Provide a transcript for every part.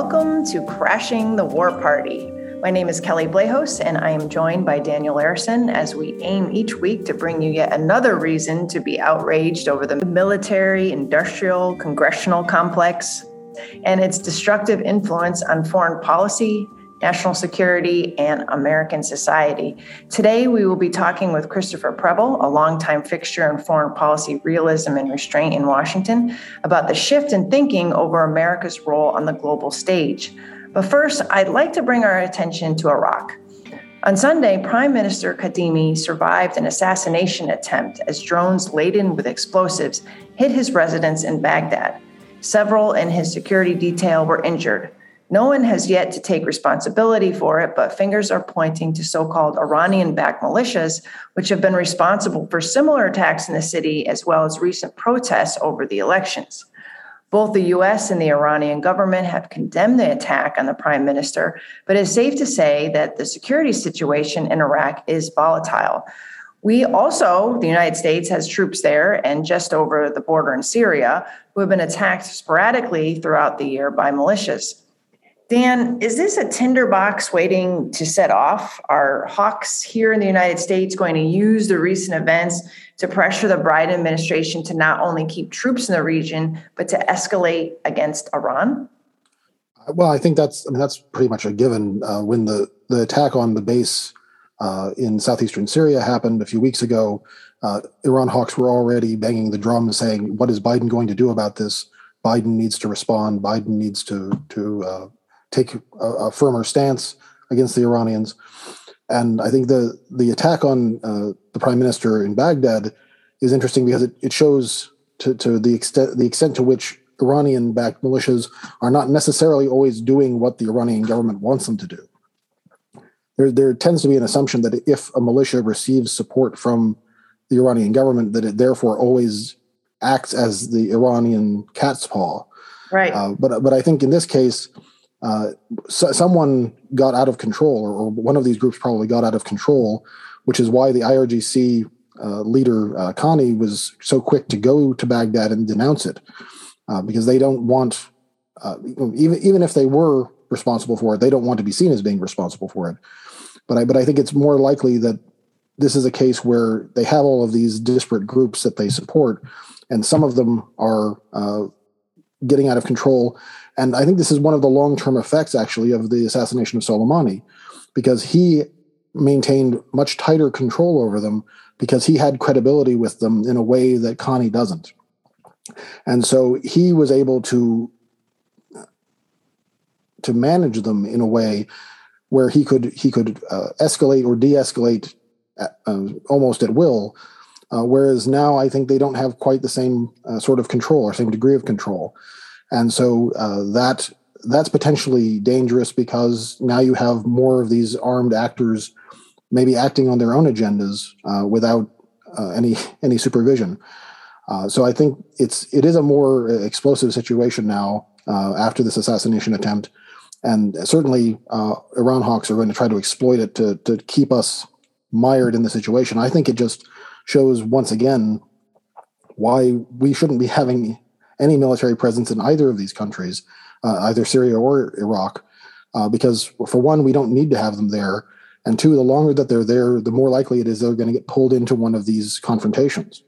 Welcome to Crashing the War Party. My name is Kelley Vlahos, and I am joined by Daniel Larison as we aim each week to bring you yet another reason to be outraged over the military, industrial, congressional complex and its destructive influence on foreign policy, national security, and American society. Today, we will be talking with Christopher Preble, a longtime fixture in foreign policy realism and restraint in Washington, about the shift in thinking over America's role on the global stage. But first, I'd like to bring our attention to Iraq. On Sunday, Prime Minister Kadhimi survived an assassination attempt as drones laden with explosives hit his residence in Baghdad. Several in his security detail were injured. No one has yet to take responsibility for it, but fingers are pointing to so called Iranian backed militias, which have been responsible for similar attacks in the city as well as recent protests over the elections. Both the US and the Iranian government have condemned the attack on the prime minister, but it's safe to say that the security situation in Iraq is volatile. We also, the United States, has troops there and just over the border in Syria who have been attacked sporadically throughout the year by militias. Dan, is this a tinderbox waiting to set off? Are hawks here in the United States going to use the recent events to pressure the Biden administration to not only keep troops in the region, but to escalate against Iran? Well, I think that's I mean that's pretty much a given. Uh, when the the attack on the base uh, in southeastern Syria happened a few weeks ago, uh, Iran hawks were already banging the drum, saying, "What is Biden going to do about this?" Biden needs to respond. Biden needs to to uh, take a, a, firmer stance against the Iranians. And I think the the attack on uh, the prime minister in Baghdad is interesting because it, it shows to, to the extent the extent to which Iranian backed militias are not necessarily always doing what the Iranian government wants them to do. There, there tends to be an assumption that if a militia receives support from the Iranian government, that it therefore always acts as the Iranian cat's paw. Right. Uh, but but I think in this case, uh, so someone got out of control, or, one of these groups probably got out of control, which is why the IRGC uh, leader uh, was so quick to go to Baghdad and denounce it, uh, because they don't want, uh, even even if they were responsible for it, they don't want to be seen as being responsible for it. But I but I think it's more likely that this is a case where they have all of these disparate groups that they support, and some of them are getting out of control and I think this is one of the long term effects, actually, of the assassination of Soleimani, because he maintained much tighter control over them because he had credibility with them in a way that Qaani doesn't. And so he was able to to manage them in a way where he could he could uh, escalate or de-escalate at, uh, almost at will. Uh, whereas now I think they don't have quite the same uh, sort of control or same degree of control and so uh, that that's potentially dangerous because now you have more of these armed actors maybe acting on their own agendas uh, without uh, any any supervision. Uh, so I think it's it is a more explosive situation now uh, after this assassination attempt, and certainly uh, Iran hawks are going to try to exploit it to to keep us mired in the situation. I think it just shows once again why we shouldn't be having any military presence in either of these countries, uh, either Syria or Iraq, uh, because for one, we don't need to have them there, and two, the longer that they're there, the more likely it is they're going to get pulled into one of these confrontations.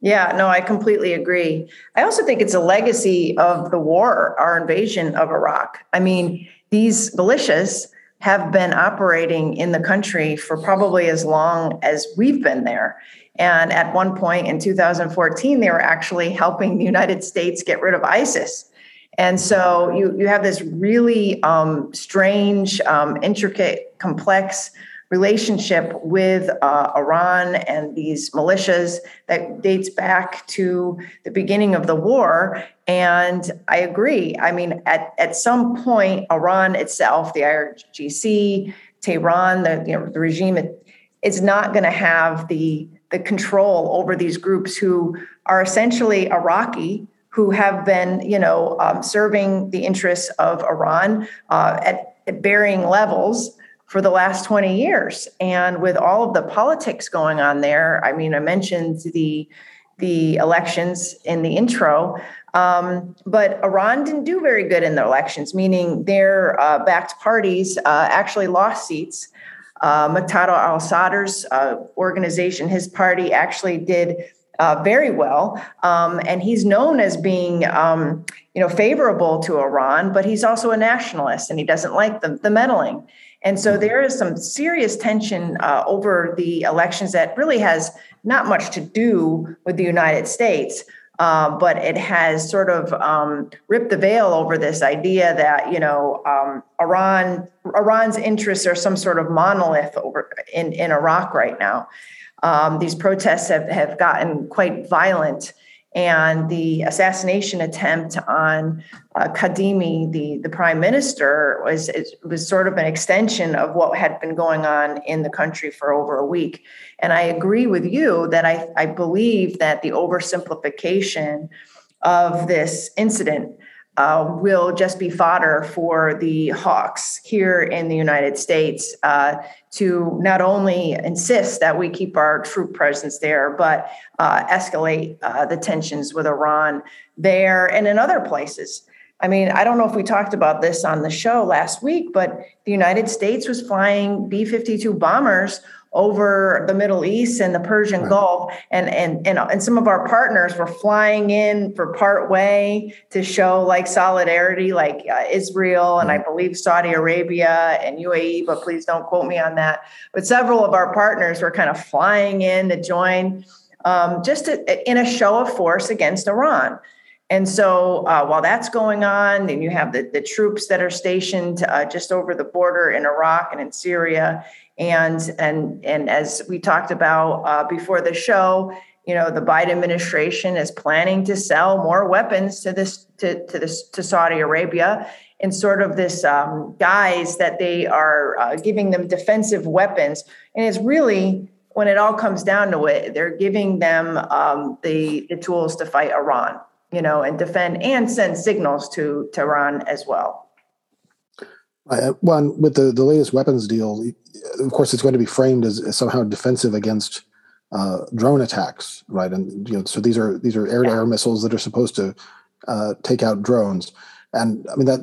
Yeah, no, I completely agree. I also think it's a legacy of the war, our invasion of Iraq. I mean, these militias have been operating in the country for probably as long as we've been there. And at one point in 2014, they were actually helping the United States get rid of ISIS. And so you, you have this really um, strange, um, intricate, complex relationship with uh, Iran and these militias that dates back to the beginning of the war. And I agree. I mean, at, at some point, Iran itself, the IRGC, Tehran, the, you know, the regime, it, is not going to have the the control over these groups who are essentially Iraqi, who have been, you know, um, serving the interests of Iran uh, at, at varying levels for the last 20 years. And with all of the politics going on there, I mean, I mentioned the the elections in the intro. Um, but Iran didn't do very good in the elections, meaning their uh, backed parties uh, actually lost seats. Uh, Muqtada al Sadr's uh, organization, his party actually did uh, very well, um, and he's known as being, um, you know, favorable to Iran. But he's also a nationalist, and he doesn't like the, the meddling. And so there is some serious tension uh, over the elections that really has not much to do with the United States. Uh, but it has sort of um, ripped the veil over this idea that you know um, Iran Iran's interests are some sort of monolith over in, in Iraq right now. Um, these protests have, have gotten quite violent and the assassination attempt on uh, Kadhimi, the, the prime minister, was was sort of an extension of what had been going on in the country for over a week. And I agree with you that I, I believe that the oversimplification of this incident uh, will just be fodder for the hawks here in the United States uh, to not only insist that we keep our troop presence there, but uh, escalate uh, the tensions with Iran there and in other places. I mean, I don't know if we talked about this on the show last week, but the United States was flying B 52 bombers over the Middle East and the Persian. Gulf, and and and and some of our partners were flying in for part way to show like solidarity, like uh, Israel and I believe Saudi Arabia and UAE, but please don't quote me on that. But several of our partners were kind of flying in to join, um, just to, in a show of force against Iran. And so uh, while that's going on, then you have the, the troops that are stationed uh, just over the border in Iraq and in Syria. And, and, and as we talked about uh, before the show, you know, the Biden administration is planning to sell more weapons to this to, to this to Saudi Arabia in sort of this um, guise that they are uh, giving them defensive weapons. And it's really when it all comes down to it, they're giving them um, the, the tools to fight Iran you know, and defend and send signals to Tehran as well. Uh, well, with the, the latest weapons deal, of course, it's going to be framed as, as somehow defensive against uh, drone attacks, right? And you know, so these are these are air-to-air missiles that are supposed to uh, take out drones. And I mean that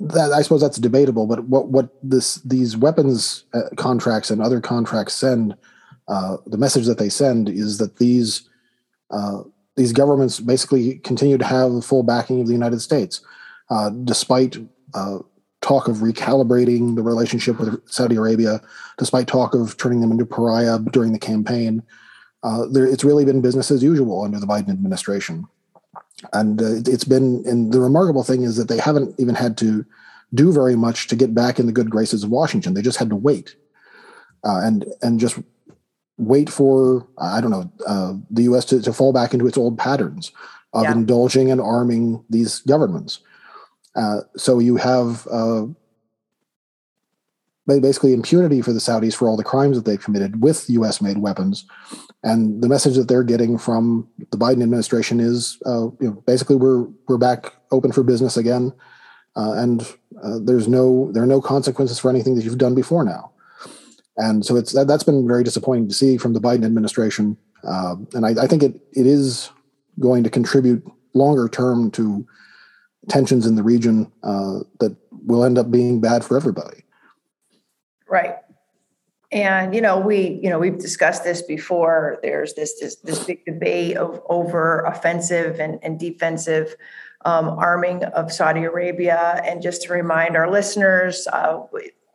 that I suppose that's debatable. But what what this these weapons uh, contracts and other contracts send, uh, the message that they send is that these uh, these governments basically continue to have the full backing of the United States, uh, despite uh, talk of recalibrating the relationship with Saudi Arabia, despite talk of turning them into pariah during the campaign. Uh, there, it's really been business as usual under the Biden administration. And uh, it's been, and the remarkable thing is that they haven't even had to do very much to get back in the good graces of Washington. They just had to wait. Uh, and and just wait for I don't know uh, the U.S. To, to, fall back into its old patterns of yeah. indulging and arming these governments. Uh, so you have uh, basically impunity for the Saudis for all the crimes that they've committed with U.S.-made weapons, and the message that they're getting from the Biden administration is, uh, you know, basically we're we're back open for business again, uh, and uh, there's no there are no consequences for anything that you've done before now and so it's that, has been very disappointing to see from the Biden administration. Uh, and I, I, think it it is going to contribute longer term to tensions in the region uh, that will end up being bad for everybody. Right. And you know we you know we've discussed this before. There's this this, this big debate of over offensive and, and defensive um, arming of Saudi Arabia. And just to remind our listeners, uh,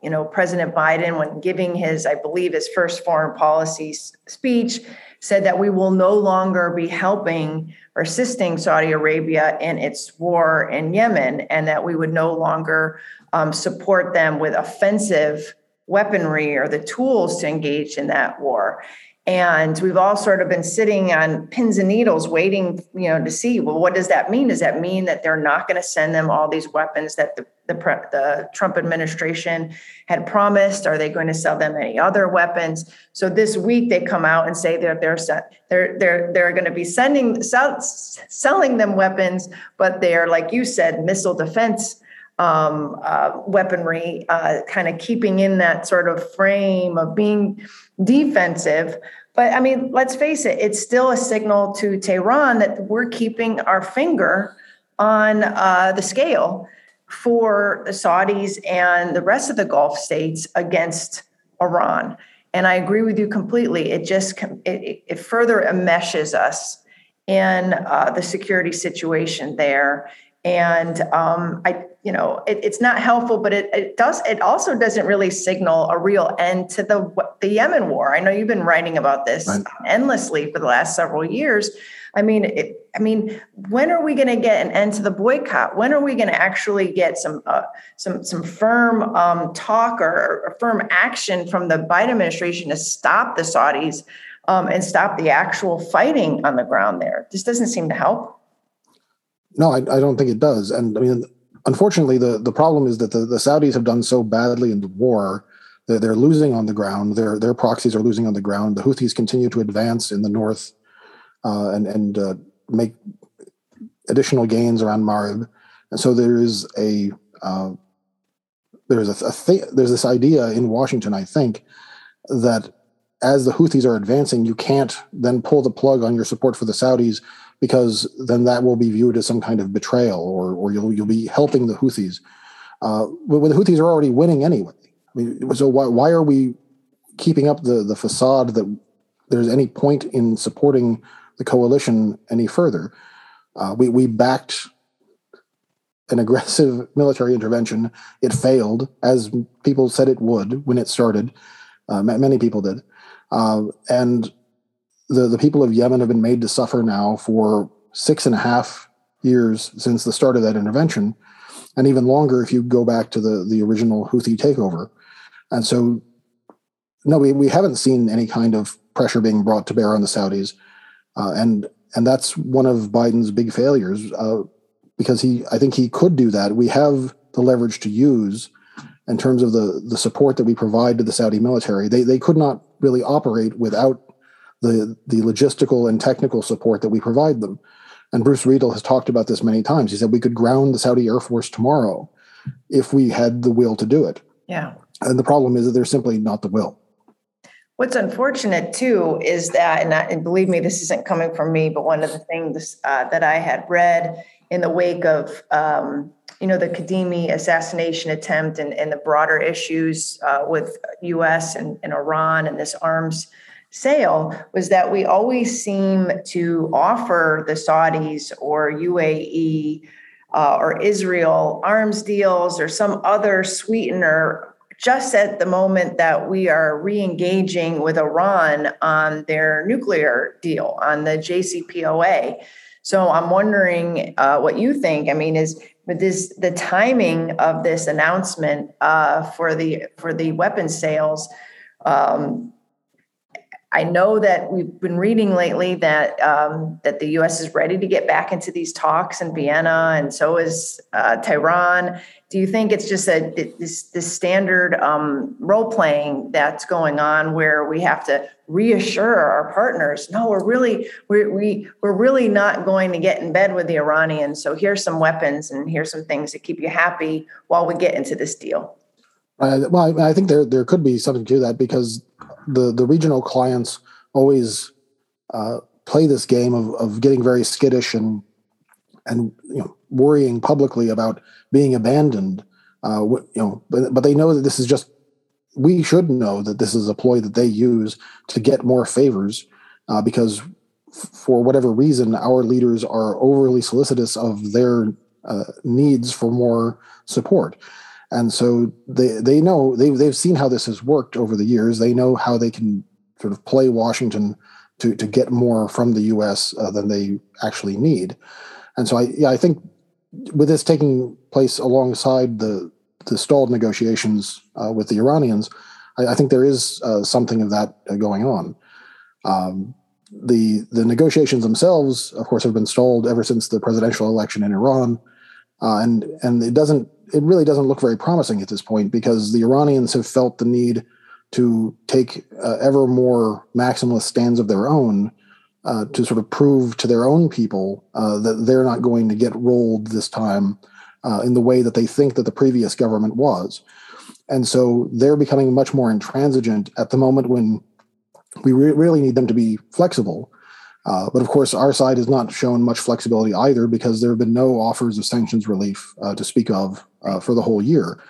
you know, President Biden, when giving his, I believe, his first foreign policy speech, said that we will no longer be helping or assisting Saudi Arabia in its war in Yemen, and that we would no longer um, support them with offensive weaponry or the tools to engage in that war. And we've all sort of been sitting on pins and needles waiting, you know, to see, well, what does that mean? Does that mean that they're not going to send them all these weapons that the, the, the Trump administration had promised? Are they going to sell them any other weapons? So this week they come out and say that they're they're they're they're going to be sending sell, selling them weapons, but they're like you said, missile defense um, uh, weaponry, uh, kind of keeping in that sort of frame of being defensive. But I mean, let's face it, it's still a signal to Tehran that we're keeping our finger on uh, the scale for the Saudis and the rest of the Gulf states against Iran. And I agree with you completely. It just it, it further enmeshes us in uh, the security situation there. And um, I, you know, it, it's not helpful, but it, it does. It also doesn't really signal a real end to the the Yemen war. I know you've been writing about this right. endlessly for the last several years. I mean, it, I mean, when are we going to get an end to the boycott? When are we going to actually get some uh, some some firm um, talk or, or, firm action from the Biden administration to stop the Saudis um, and stop the actual fighting on the ground there? This doesn't seem to help. No, I, I don't think it does. And I mean, unfortunately, the the problem is that the, the Saudis have done so badly in the war. They're, they're losing on the ground. Their their proxies are losing on the ground. The Houthis continue to advance in the north uh, and and uh, make additional gains around Marib. And so there is a uh, there's a, a th- there's this idea in Washington, I think, that as the Houthis are advancing, you can't then pull the plug on your support for the Saudis because then that will be viewed as some kind of betrayal, or or you'll you'll be helping the Houthis. Uh, the Houthis are already winning anyway. I mean, so why why are we keeping up the the facade that there's any point in supporting the coalition any further. Uh, we, we backed an aggressive military intervention. It failed, as people said it would when it started. Uh, many people did. Uh, and the, the people of Yemen have been made to suffer now for six and a half years since the start of that intervention, and even longer if you go back to the, the original Houthi takeover. And so, no, we, we haven't seen any kind of pressure being brought to bear on the Saudis. Uh, and and that's one of Biden's big failures uh, because he I think he could do that. We have the leverage to use in terms of the the support that we provide to the Saudi military. They they could not really operate without the the logistical and technical support that we provide them. And Bruce Riedel has talked about this many times. He said we could ground the Saudi Air Force tomorrow if we had the will to do it. Yeah. And the problem is that there's simply not the will. What's unfortunate too is that, and, I, and, believe me, this isn't coming from me, but one of the things uh, that I had read in the wake of, um, you know, the Kadhimi assassination attempt and, and the broader issues uh, with U.S. And, and Iran and this arms sale was that we always seem to offer the Saudis or UAE uh, or Israel arms deals or some other sweetener just at the moment that we are re-engaging with Iran on their nuclear deal on the JCPOA. So I'm wondering uh, what you think. I mean, is this the timing of this announcement uh, for the for the weapons sales? Um, I know that we've been reading lately that um, that the U.S. is ready to get back into these talks in Vienna, and so is uh, Tehran. Do you think it's just a this this standard um, role playing that's going on, where we have to reassure our partners, no, we're really we're, we we're really not going to get in bed with the Iranians. So here's some weapons, and here's some things to keep you happy while we get into this deal. Uh, well, I think there there could be something to that because the the regional clients always uh, play this game of of getting very skittish and and you know worrying publicly about being abandoned. Uh, you know, but, but they know that this is just. We should know that this is a ploy that they use to get more favors, uh, because f- for whatever reason, our leaders are overly solicitous of their uh, needs for more support and so they they know they they've seen how this has worked over the years. They know how they can sort of play Washington to to get more from the U.S. Uh, than they actually need. And so I yeah I think with this taking place alongside the the stalled negotiations uh, with the Iranians, I, I think there is uh, something of that uh, going on. Um, the the negotiations themselves, of course, have been stalled ever since the presidential election in Iran, uh, and and it doesn't it really doesn't look very promising at this point because the Iranians have felt the need to take uh, ever more maximalist stands of their own uh, to sort of prove to their own people uh, that they're not going to get rolled this time uh, in the way that they think that the previous government was. And so they're becoming much more intransigent at the moment when we re- really need them to be flexible. Uh, but of course, our side has not shown much flexibility either because there have been no offers of sanctions relief uh, to speak of uh, for the whole year.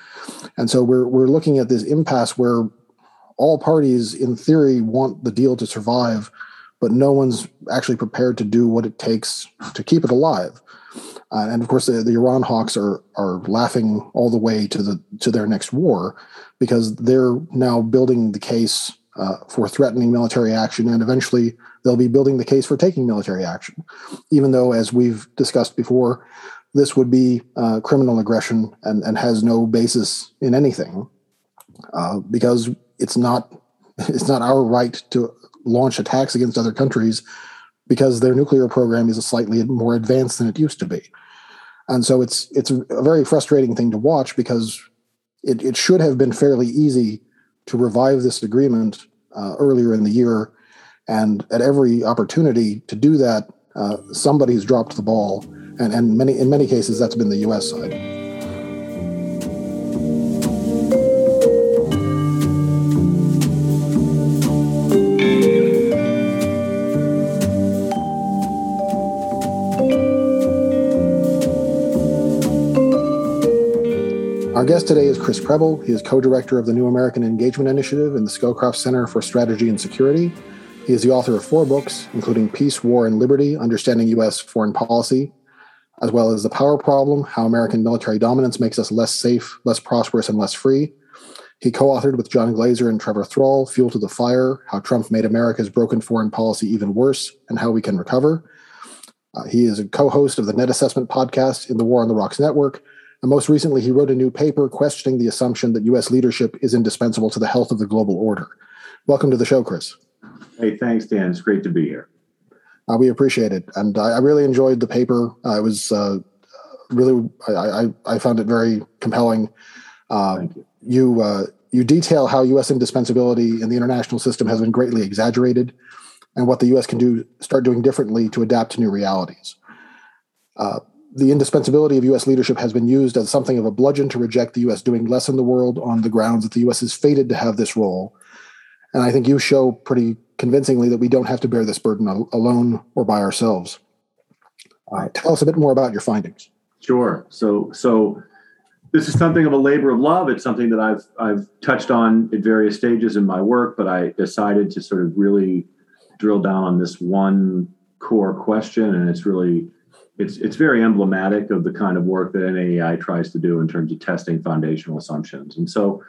And so we're, we're looking at this impasse where all parties, in theory, want the deal to survive, but no one's actually prepared to do what it takes to keep it alive. Uh, and of course, the, the, Iran hawks are are laughing all the way to the to their next war because they're now building the case uh, for threatening military action, and eventually they'll be building the case for taking military action. Even though, as we've discussed before, this would be uh, criminal aggression and, and has no basis in anything, uh, because it's not it's not our right to launch attacks against other countries because their nuclear program is slightly more advanced than it used to be. And so it's it's a very frustrating thing to watch because it, it should have been fairly easy to revive this agreement uh, earlier in the year. And at every opportunity to do that, uh, somebody's dropped the ball. And, and many in many cases, that's been the US side. Our guest today is Chris Preble. He is co director of the New American Engagement Initiative in the Scowcroft Center for Strategy and Security. He is the author of four books, including Peace, War, and Liberty Understanding U.S. Foreign Policy, as well as The Power Problem How American Military Dominance Makes Us Less Safe, Less Prosperous, and Less Free. He co authored with John Glaser and Trevor Thrall Fuel to the Fire How Trump Made America's Broken Foreign Policy Even Worse and How We Can Recover. Uh, he is a co host of the Net Assessment podcast in the War on the Rocks Network and most recently, he wrote a new paper questioning the assumption that U.S. leadership is indispensable to the health of the global order. Welcome to the show, Chris. Hey, thanks, Dan. It's great to be here. Uh, we appreciate it, and I, I really enjoyed the paper. Uh, it was uh, really I, I, I, found it very compelling. Uh, Thank you. You, uh, you detail how U.S. indispensability in the international system has been greatly exaggerated, and what the U.S. can do start doing differently to adapt to new realities. Uh, the indispensability of U.S. leadership has been used as something of a bludgeon to reject the U.S. doing less in the world on the grounds that the U.S. is fated to have this role. And I think you show pretty convincingly that we don't have to bear this burden alone or by ourselves. Uh, tell us a bit more about your findings. Sure. So, so this is something of a labor of love. It's something that I've I've touched on at various stages in my work, but I decided to sort of really drill down on this one core question, and it's really it's it's very emblematic of the kind of work that NAEI tries to do in terms of testing foundational assumptions. And so,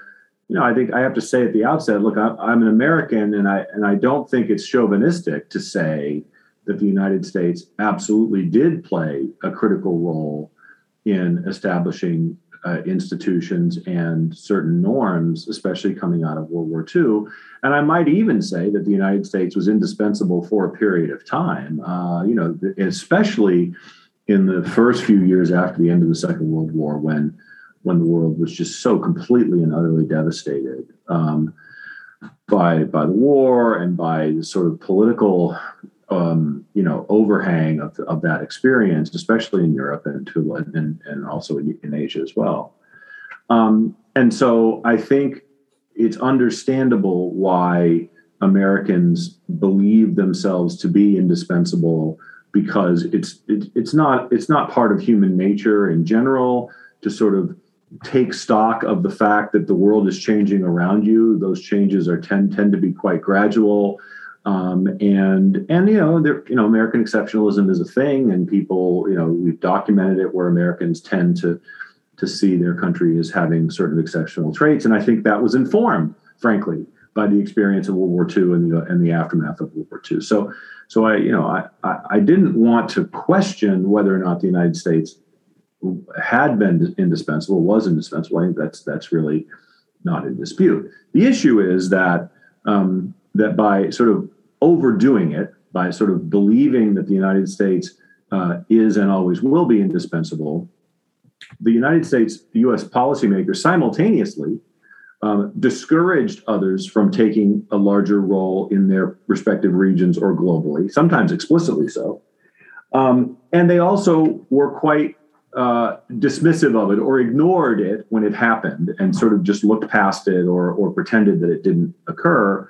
you know, I think I have to say at the outset, look, I, am an American, and I and I don't think it's chauvinistic to say that the United States absolutely did play a critical role in establishing uh, institutions and certain norms, especially coming out of World War II. And I might even say that the United States was indispensable for a period of time. Uh, you know, especially in the first few years after the end of the Second World War, when when the world was just so completely and utterly devastated um, by by the war and by the sort of political um, you know overhang of, of that experience, especially in Europe and to and, and also in, in Asia as well. Um, and so I think it's understandable why Americans believe themselves to be indispensable because it's it, it's not it's not part of human nature in general to sort of take stock of the fact that the world is changing around you. Those changes are tend tend to be quite gradual, um, and and you know there you know American exceptionalism is a thing, and people you know we've documented it where Americans tend to to see their country as having certain exceptional traits, and I think that was informed, frankly, by the experience of World War II and the and the aftermath of World War II. So so I, you know, I, I, I didn't want to question whether or not the United States had been indispensable, was indispensable. I think that's that's really not in dispute. The issue is that um, that by sort of overdoing it, by sort of believing that the United States uh, is and always will be indispensable, the United States, the U.S. policymakers simultaneously um, discouraged others from taking a larger role in their respective regions or globally, sometimes explicitly so. Um, and they also were quite uh, dismissive of it or ignored it when it happened and sort of just looked past it or, or pretended that it didn't occur.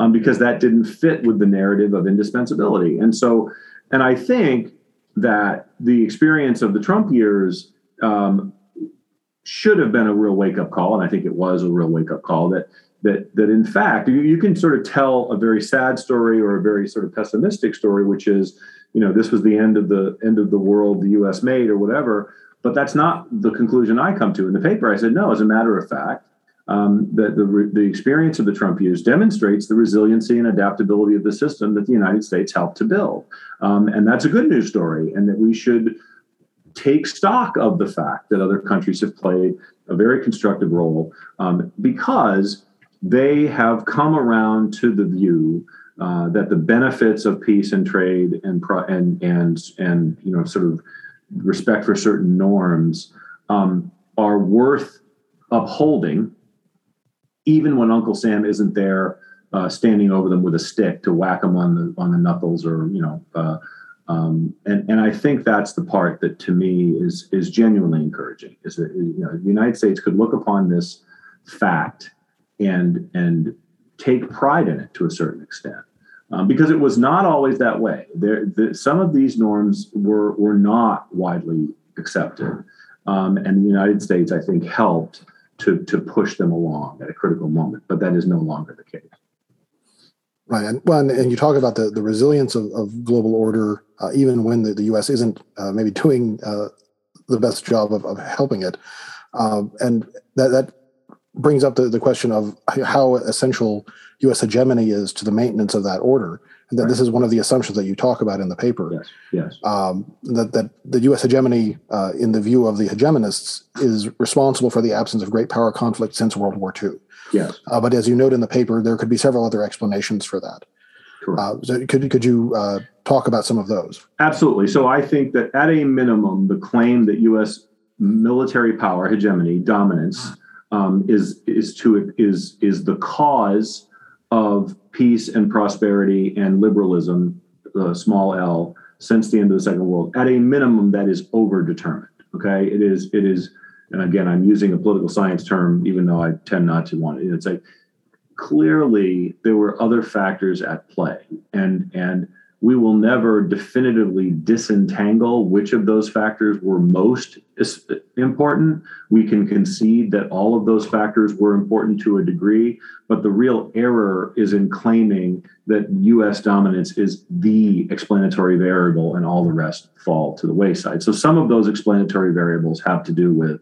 um, because that didn't fit with the narrative of indispensability. And so, and I think that the experience of the Trump years um, should have been a real wake up call, and I think it was a real wake up call that that that in fact you, you can sort of tell a very sad story or a very sort of pessimistic story, which is you know this was the end of the end of the world the U.S. made or whatever. But that's not the conclusion I come to in the paper. I said no. As a matter of fact, um, that the, the experience of the Trump years demonstrates the resiliency and adaptability of the system that the United States helped to build. Um, and that's a good news story, and that we should take stock of the fact that other countries have played a very constructive role um, because they have come around to the view uh, that the benefits of peace and trade and and and and you know sort of respect for certain norms um, are worth upholding, even when Uncle Sam isn't there uh, standing over them with a stick to whack them on the on the knuckles or you know. Uh, um, and, and I think that's the part that to me is is genuinely encouraging. Is that you know the United States could look upon this fact and and take pride in it to a certain extent um, because it was not always that way. There, the, some of these norms were were not widely accepted, um, and the United States, I think, helped to to push them along at a critical moment. But that is no longer the case. Right, and well, and, and you talk about the, the resilience of, of global order, uh, even when the, the U.S. isn't uh, maybe doing uh, the best job of, of helping it, um, and that that brings up the, the question of how essential U.S. hegemony is to the maintenance of that order, and that right. this is one of the assumptions that you talk about in the paper. Yes, yes. Um, that that the U.S. hegemony, uh, in the view of the hegemonists, is responsible for the absence of great power conflict since World War II. Yes. Uh, but as you note in the paper, there could be several other explanations for that. Uh, so could could you uh, talk about some of those? Absolutely. So I think that at a minimum, the claim that U.S. military power, hegemony, dominance, um, is is to is is the cause of peace and prosperity and liberalism, uh, small L, since the end of the Second World. At a minimum, that is overdetermined. Okay, it is it is and again, I'm using a political science term, even though I tend not to want it. It's like clearly there were other factors at play, and and we will never definitively disentangle which of those factors were most important. We can concede that all of those factors were important to a degree, but the real error is in claiming that US dominance is the explanatory variable and all the rest fall to the wayside. So some of those explanatory variables have to do with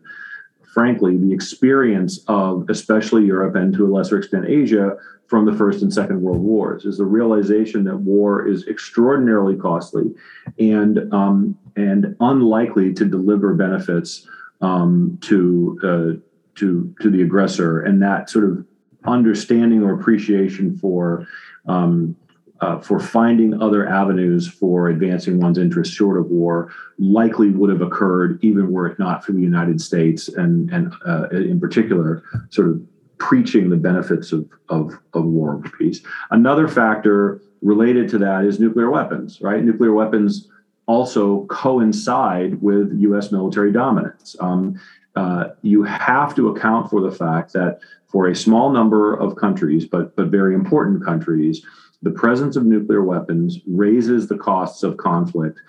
frankly, the experience of especially Europe and to a lesser extent Asia from the First and Second World Wars is the realization that war is extraordinarily costly and um, and unlikely to deliver benefits um, to uh, to to the aggressor, and that sort of understanding or appreciation for um, uh, for finding other avenues for advancing one's interests short of war likely would have occurred even were it not for the United States and and uh, in particular sort of preaching the benefits of, of, of war and peace. Another factor related to that is nuclear weapons, right? Nuclear weapons also coincide with U.S. military dominance. Um, uh, you have to account for the fact that for a small number of countries, but but very important countries, the presence of nuclear weapons raises the costs of conflict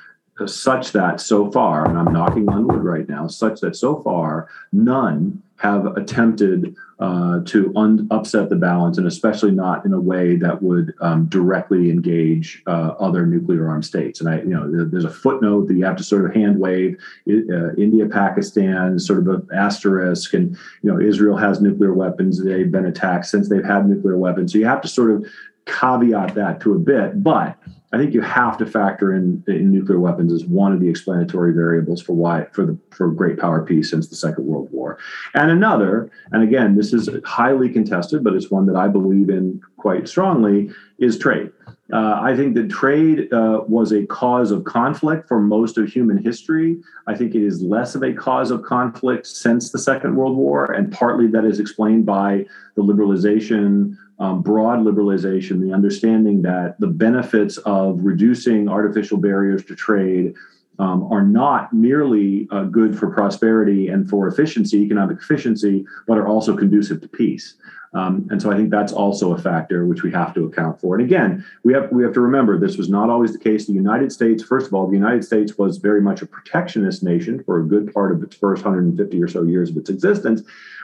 such that so far, and I'm knocking on wood right now, such that so far none have attempted uh, to un- upset the balance, and especially not in a way that would um, directly engage uh, other nuclear armed states. And I, you know, there's a footnote that you have to sort of hand wave. Uh, India, Pakistan, sort of an asterisk, and you know, Israel has nuclear weapons. They've been attacked since they've had nuclear weapons. So you have to sort of caveat that to a bit, but I think you have to factor in, in nuclear weapons as one of the explanatory variables for why for the for great power peace since the Second World War. And another, and again, this is highly contested, but it's one that I believe in quite strongly, is trade. Uh, I think that trade uh, was a cause of conflict for most of human history. I think it is less of a cause of conflict since the Second World War, and partly that is explained by the liberalization um, broad liberalization, the understanding that the benefits of reducing artificial barriers to trade um, are not merely uh, good for prosperity and for efficiency, economic efficiency, but are also conducive to peace. Um, and so I think that's also a factor which we have to account for. And again, we have we have to remember this was not always the case. The United States, first of all, the United States was very much a protectionist nation for a good part of its first 150 or so years of its existence.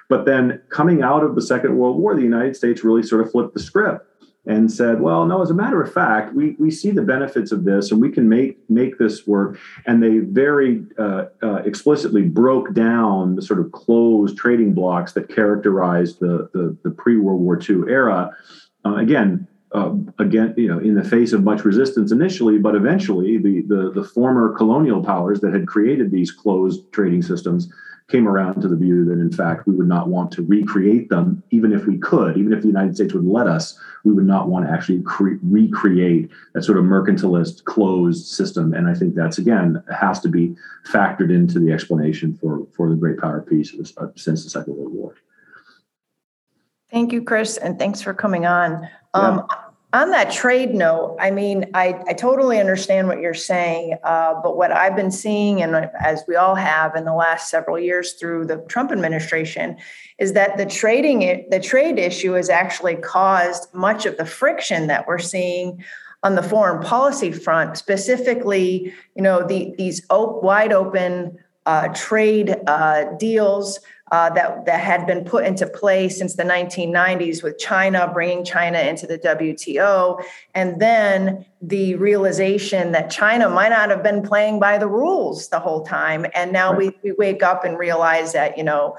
But then coming out of the Second World War, the United States really sort of flipped the script and said, well, no, as a matter of fact, we, we see the benefits of this and we can make, make this work. And they very uh, uh, explicitly broke down the sort of closed trading blocks that characterized the, the, the pre World War II era. Uh, again, uh, again, you know, in the face of much resistance initially, but eventually the, the, the former colonial powers that had created these closed trading systems came around to the view that in fact we would not want to recreate them. Even if we could even if the united states would let us we would not want to actually cre- recreate that sort of mercantilist closed system. And i think that's again has to be factored into the explanation for for the great power peace uh, since the second world war. Thank you chris and thanks for coming on. Um, yeah on that trade note, I mean, I, I totally understand what you're saying, uh, but what I've been seeing, and as we all have in the last several years through the Trump administration, is that the trading the trade issue has actually caused much of the friction that we're seeing on the foreign policy front. Specifically, you know, the, these op- wide open uh, trade uh, deals uh, that, that had been put into place since the 1990s with China, bringing China into the WTO, and then the realization that China might not have been playing by the rules the whole time. And now right. we, we wake up and realize that, you know,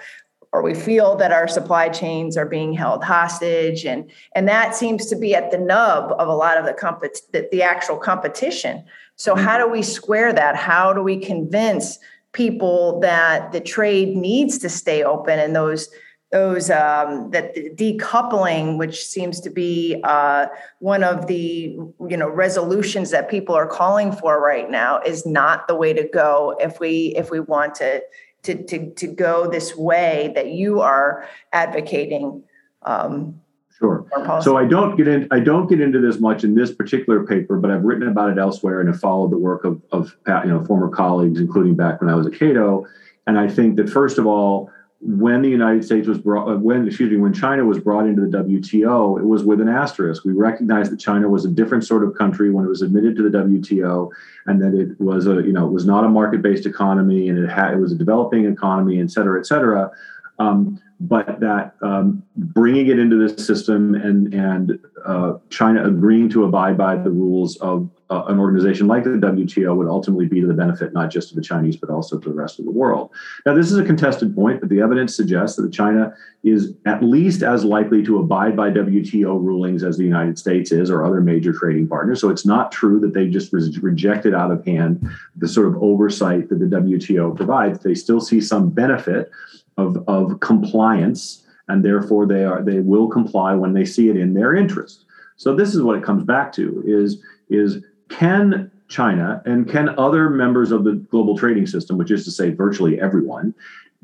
or we feel that our supply chains are being held hostage and and that seems to be at the nub of a lot of the comp- the, the actual competition so mm-hmm. how do we square that how do we convince people that the trade needs to stay open and those those um, that decoupling, which seems to be uh, one of the you know resolutions that people are calling for right now, is not the way to go if we if we want to to to, to go this way that you are advocating. Um, Sure. So I don't get in. I don't get into this much in this particular paper, but I've written about it elsewhere and have followed the work of, of you know former colleagues, including back when I was at Cato. And I think that first of all, when the United States was brought, uh, when excuse me, when China was brought into the WTO, it was with an asterisk. We recognized that China was a different sort of country when it was admitted to the WTO, and that it was a you know it was not a market-based economy, and it had it was a developing economy, et cetera, et cetera. Um, but that um, bringing it into this system and and uh, China agreeing to abide by the rules of uh, an organization like the WTO would ultimately be to the benefit not just of the Chinese but also to the rest of the world. Now, this is a contested point, but the evidence suggests that China is at least as likely to abide by WTO rulings as the United States is or other major trading partners. So it's not true that they just rejected out of hand the sort of oversight that the WTO provides. They still see some benefit of, of compliance, and therefore they are they will comply when they see it in their interest. So this is what it comes back to: is is can China and can other members of the global trading system, which is to say virtually everyone,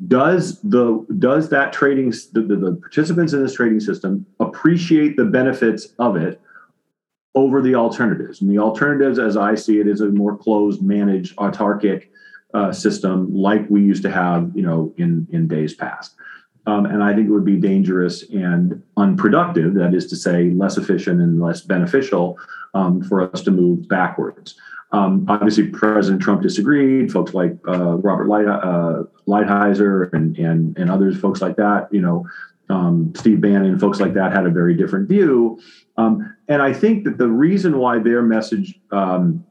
does the does that trading the, the, the participants in this trading system appreciate the benefits of it over the alternatives? And the alternatives, as I see it, is a more closed, managed, autarkic uh, system like we used to have, you know, in in days past. Um, and I think it would be dangerous and unproductive, that is to say, less efficient and less beneficial um, for us to move backwards. Um, obviously, President Trump disagreed. Folks like uh, Robert Light, uh, Lighthizer and, and, and others, folks like that, you know, um, Steve Bannon, folks like that had a very different view. Um, and I think that the reason why their message um,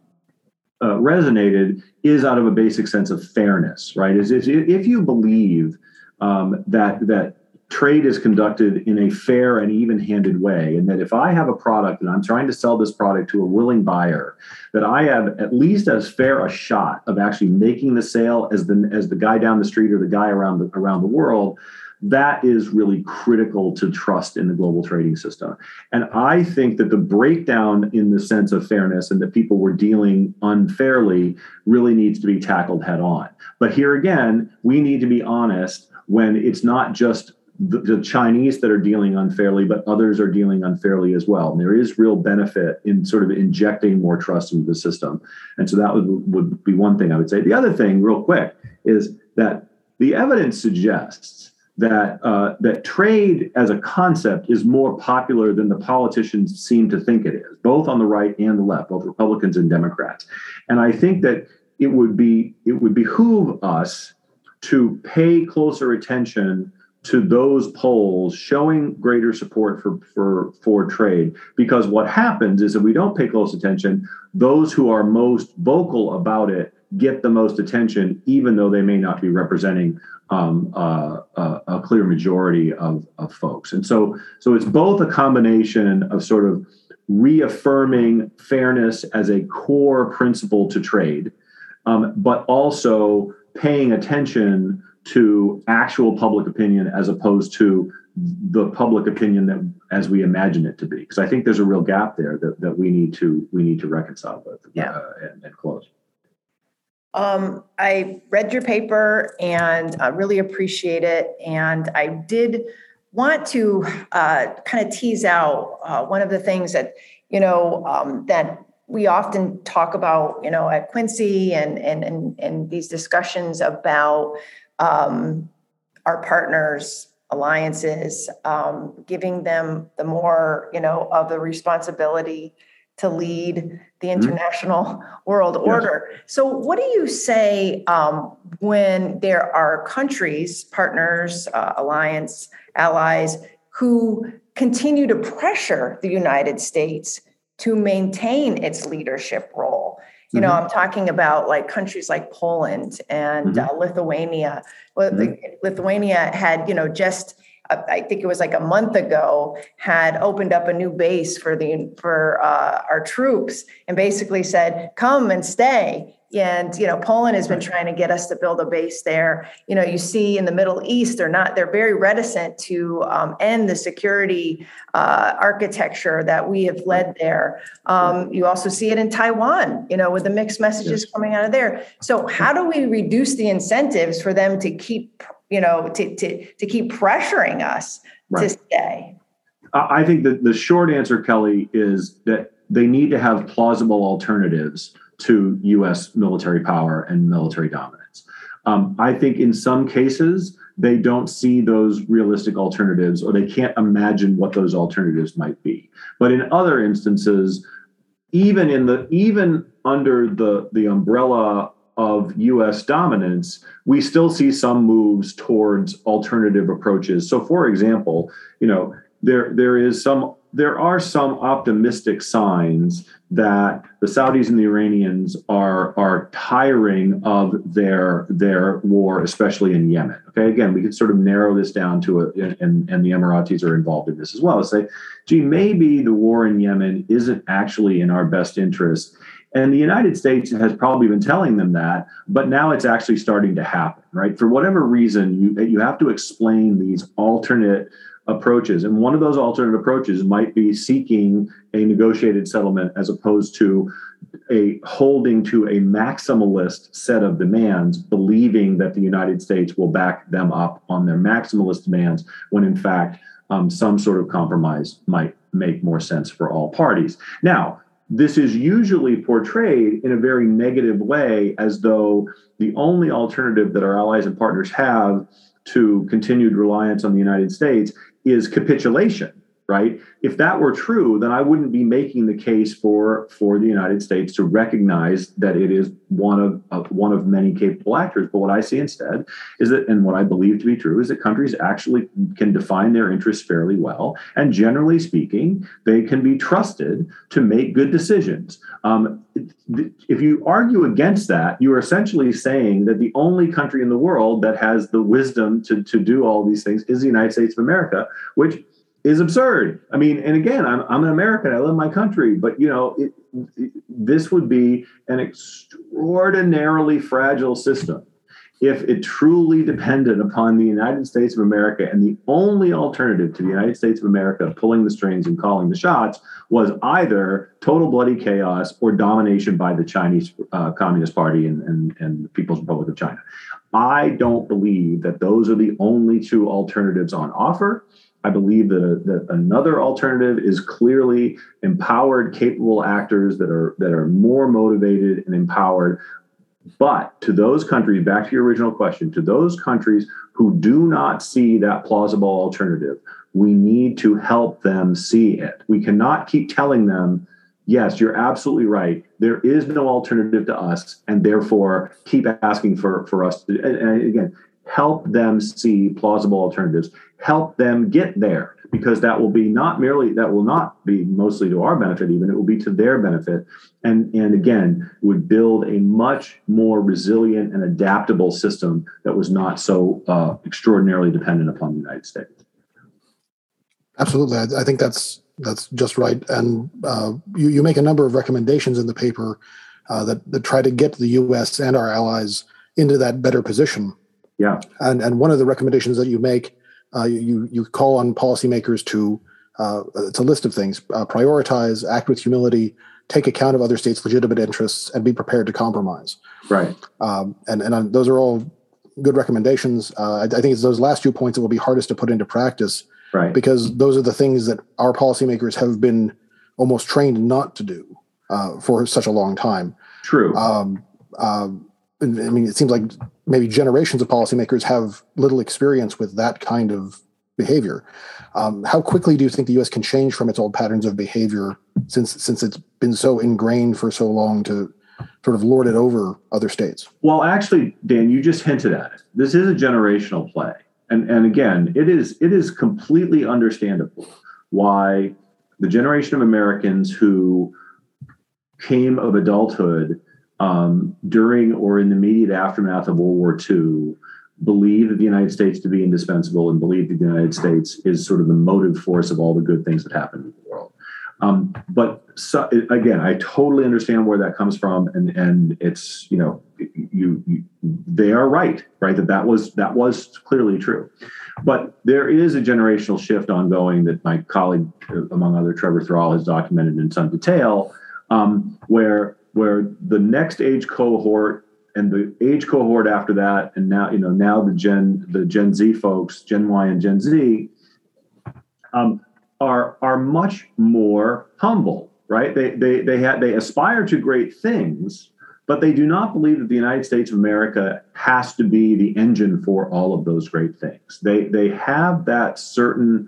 uh, resonated is out of a basic sense of fairness, right? Is if, you believe um, that that trade is conducted in a fair and even-handed way, and that if I have a product and I'm trying to sell this product to a willing buyer, that I have at least as fair a shot of actually making the sale as the as the guy down the street or the guy around the around the world that is really critical to trust in the global trading system. And I think that the breakdown in the sense of fairness and that people were dealing unfairly really needs to be tackled head on. But here again, we need to be honest when it's not just the, the, Chinese that are dealing unfairly, but others are dealing unfairly as well. And there is real benefit in sort of injecting more trust into the system. And so that would, would be one thing I would say. The other thing, real quick, is that the evidence suggests that uh, that trade as a concept is more popular than the politicians seem to think it is, both on the right and the left, both Republicans and Democrats. And I think that it would be it would behoove us to pay closer attention to those polls showing greater support for, for, for trade. Because what happens is if we don't pay close attention, those who are most vocal about it get the most attention, even though they may not be representing um, uh, uh, a clear majority of, of folks. And so, so it's both a combination of sort of reaffirming fairness as a core principle to trade, um, but also paying attention to actual public opinion as opposed to the public opinion that as we imagine it to be because i think there's a real gap there that, that we need to we need to reconcile with yeah. uh, and, and, close um, i read your paper and i really appreciate it. And i did want to uh, kind of tease out uh, one of the things that you know um, that we often talk about, you know, at Quincy and and and, and these discussions about um, our partners, alliances, um, giving them the more, you know, of the responsibility to lead the mm-hmm. international mm-hmm. world order. Yes. So, what do you say um, when there are countries, partners, uh, alliance, allies who continue to pressure the United States? to maintain its leadership role. You mm-hmm. know, I'm talking about like countries like Poland and mm-hmm. uh, Lithuania. Well, mm-hmm. Lithuania had, you know, just I think it was like a month ago, had opened up a new base for the for uh, our troops and basically said, "Come and stay." and you know poland has been trying to get us to build a base there. You know you see in the middle east they're not they're very reticent to um, end the security uh, architecture that we have led there. Um, you also see it in taiwan you know with the mixed messages coming out of there. So how do we reduce the incentives for them to keep you know to, to, to keep pressuring us right. to stay i think that the short answer Kelley is that they need to have plausible alternatives to US military power and military dominance. Um, I think in some cases, they don't see those realistic alternatives or they can't imagine what those alternatives might be. But in other instances, even in the even under the, the umbrella of US dominance, we still see some moves towards alternative approaches. So for example, you know, there there is some there are some optimistic signs that the Saudis and the Iranians are are tiring of their their war, especially in Yemen. Okay, again, we could sort of narrow this down to a, and and the Emiratis are involved in this as well. Say, gee, maybe the war in Yemen isn't actually in our best interest. And the United States has probably been telling them that, but now it's actually starting to happen, right? For whatever reason, you, you have to explain these alternate approaches. And one of those alternate approaches might be seeking a negotiated settlement as opposed to a holding to a maximalist set of demands, believing that the United States will back them up on their maximalist demands, when in fact, um, some sort of compromise might make more sense for all parties. Now, this is usually portrayed in a very negative way as though the only alternative that our allies and partners have to continued reliance on the United States is capitulation right? If that were true then i wouldn't be making the case for for the united states to recognize that it is one of, of, one of many capable actors. But what i see instead is that and what i believe to be true is that countries actually can define their interests fairly well. And generally speaking they can be trusted to make good decisions. Um, if you argue against that you are essentially saying that the only country in the world that has the wisdom to, to do all these things is the united states of america which is absurd. I mean, and again, I'm, I'm an American. I love my country, but you know, it, it, this would be an extraordinarily fragile system if it truly depended upon the United States of America, and the only alternative to the United States of America pulling the strings and calling the shots was either total bloody chaos or domination by the Chinese uh, Communist Party and, and, and the People's Republic of China. I don't believe that those are the only two alternatives on offer. I believe that, that another alternative is clearly empowered, capable actors that are that are more motivated and empowered. But to those countries, back to your original question, to those countries who do not see that plausible alternative, we need to help them see it. We cannot keep telling them, yes, you're absolutely right. There is no alternative to us, and therefore keep asking for, for us to, and again, help them see plausible alternatives, help them get there, because that will be not merely, that will not be mostly to our benefit, even, it will be to their benefit. And, and again, would build a much more resilient and adaptable system that was not so uh, extraordinarily dependent upon the United States. Absolutely, I, think that's that's just right. And uh, you you make a number of recommendations in the paper uh, that that try to get the U.S. and our allies into that better position. Yeah. And and one of the recommendations that you make, uh, you you call on policymakers to uh, it's a list of things: uh, prioritize, act with humility, take account of other states' legitimate interests, and be prepared to compromise. Right. Um, and and uh, those are all good recommendations. I, I think it's those last two points that will be hardest to put into practice right because those are the things that our policymakers have been almost trained not to do uh, for such a long time true um, um, i mean it seems like maybe generations of policymakers have little experience with that kind of behavior. Um, how quickly do you think the us can change from its old patterns of behavior since since it's been so ingrained for so long to sort of lord it over other states? Well actually dan you just hinted at it. This is a generational play. And and again, it is it is completely understandable why the generation of Americans who came of adulthood um, during or in the immediate aftermath of World War II believe the United States to be indispensable and believe that the United States is sort of the motive force of all the good things that happen in the world. Um, but so, again, I totally understand where that comes from, and and it's you know you, you, they are right, right that that was that was clearly true, but there is a generational shift ongoing that my colleague, among other Trevor Thrall, has documented in some detail, um, where where the next age cohort and the age cohort after that, and now you know now the Gen the Gen Z folks, Gen Y and Gen Z. Um, are are much more humble, right? They they they have they aspire to great things, but they do not believe that the United States of America has to be the engine for all of those great things. They they have that certain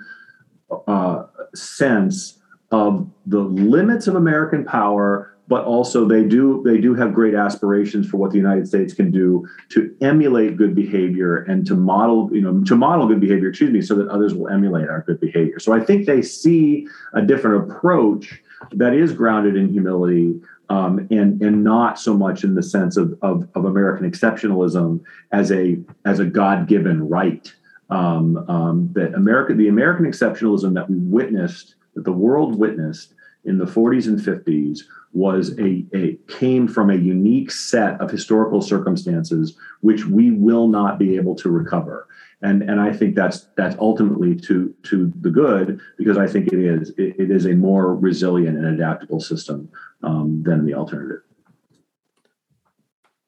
uh, sense of the limits of American power but also they do they do have great aspirations for what the United States can do to emulate good behavior and to model you know to model good behavior excuse me so that others will emulate our good behavior. So I think they see a different approach that is grounded in humility um, and and not so much in the sense of, of, of American exceptionalism as a as a God given right. Um, um, that America the American exceptionalism that we witnessed that the world witnessed in the 40s and 50s was a, a came from a unique set of historical circumstances which we will not be able to recover and and I think that's that's ultimately to to the good because I think it is it, it is a more resilient and adaptable system um, than the alternative.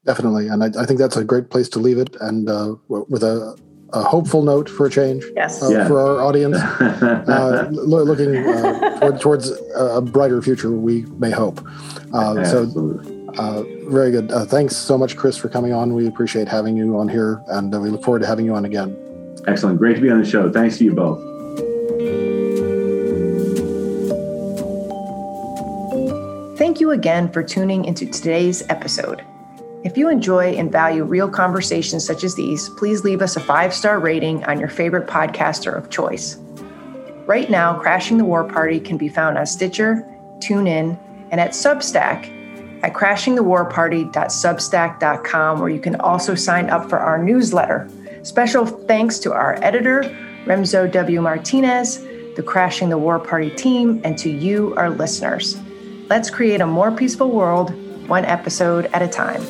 Definitely, and I, I, think that's a great place to leave it. And uh, with a a hopeful note for a change yes. uh, yeah. for our audience, uh, lo- looking uh, toward, towards a brighter future. We may hope. Uh, so, uh, very good. Uh, thanks so much, Chris, for coming on. We appreciate having you on here, and we look forward to having you on again. Excellent. Great to be on the show. Thanks to you both. Thank you again for tuning into today's episode. If you enjoy and value real conversations such as these, please leave us a five star rating on your favorite podcaster of choice. Right now, Crashing the War Party can be found on Stitcher, TuneIn, and at Substack at crashingthewarparty.substack.com, where you can also sign up for our newsletter. Special thanks to our editor, Remzo W. Martinez, the Crashing the War Party team, and to you, our listeners. Let's create a more peaceful world, one episode at a time.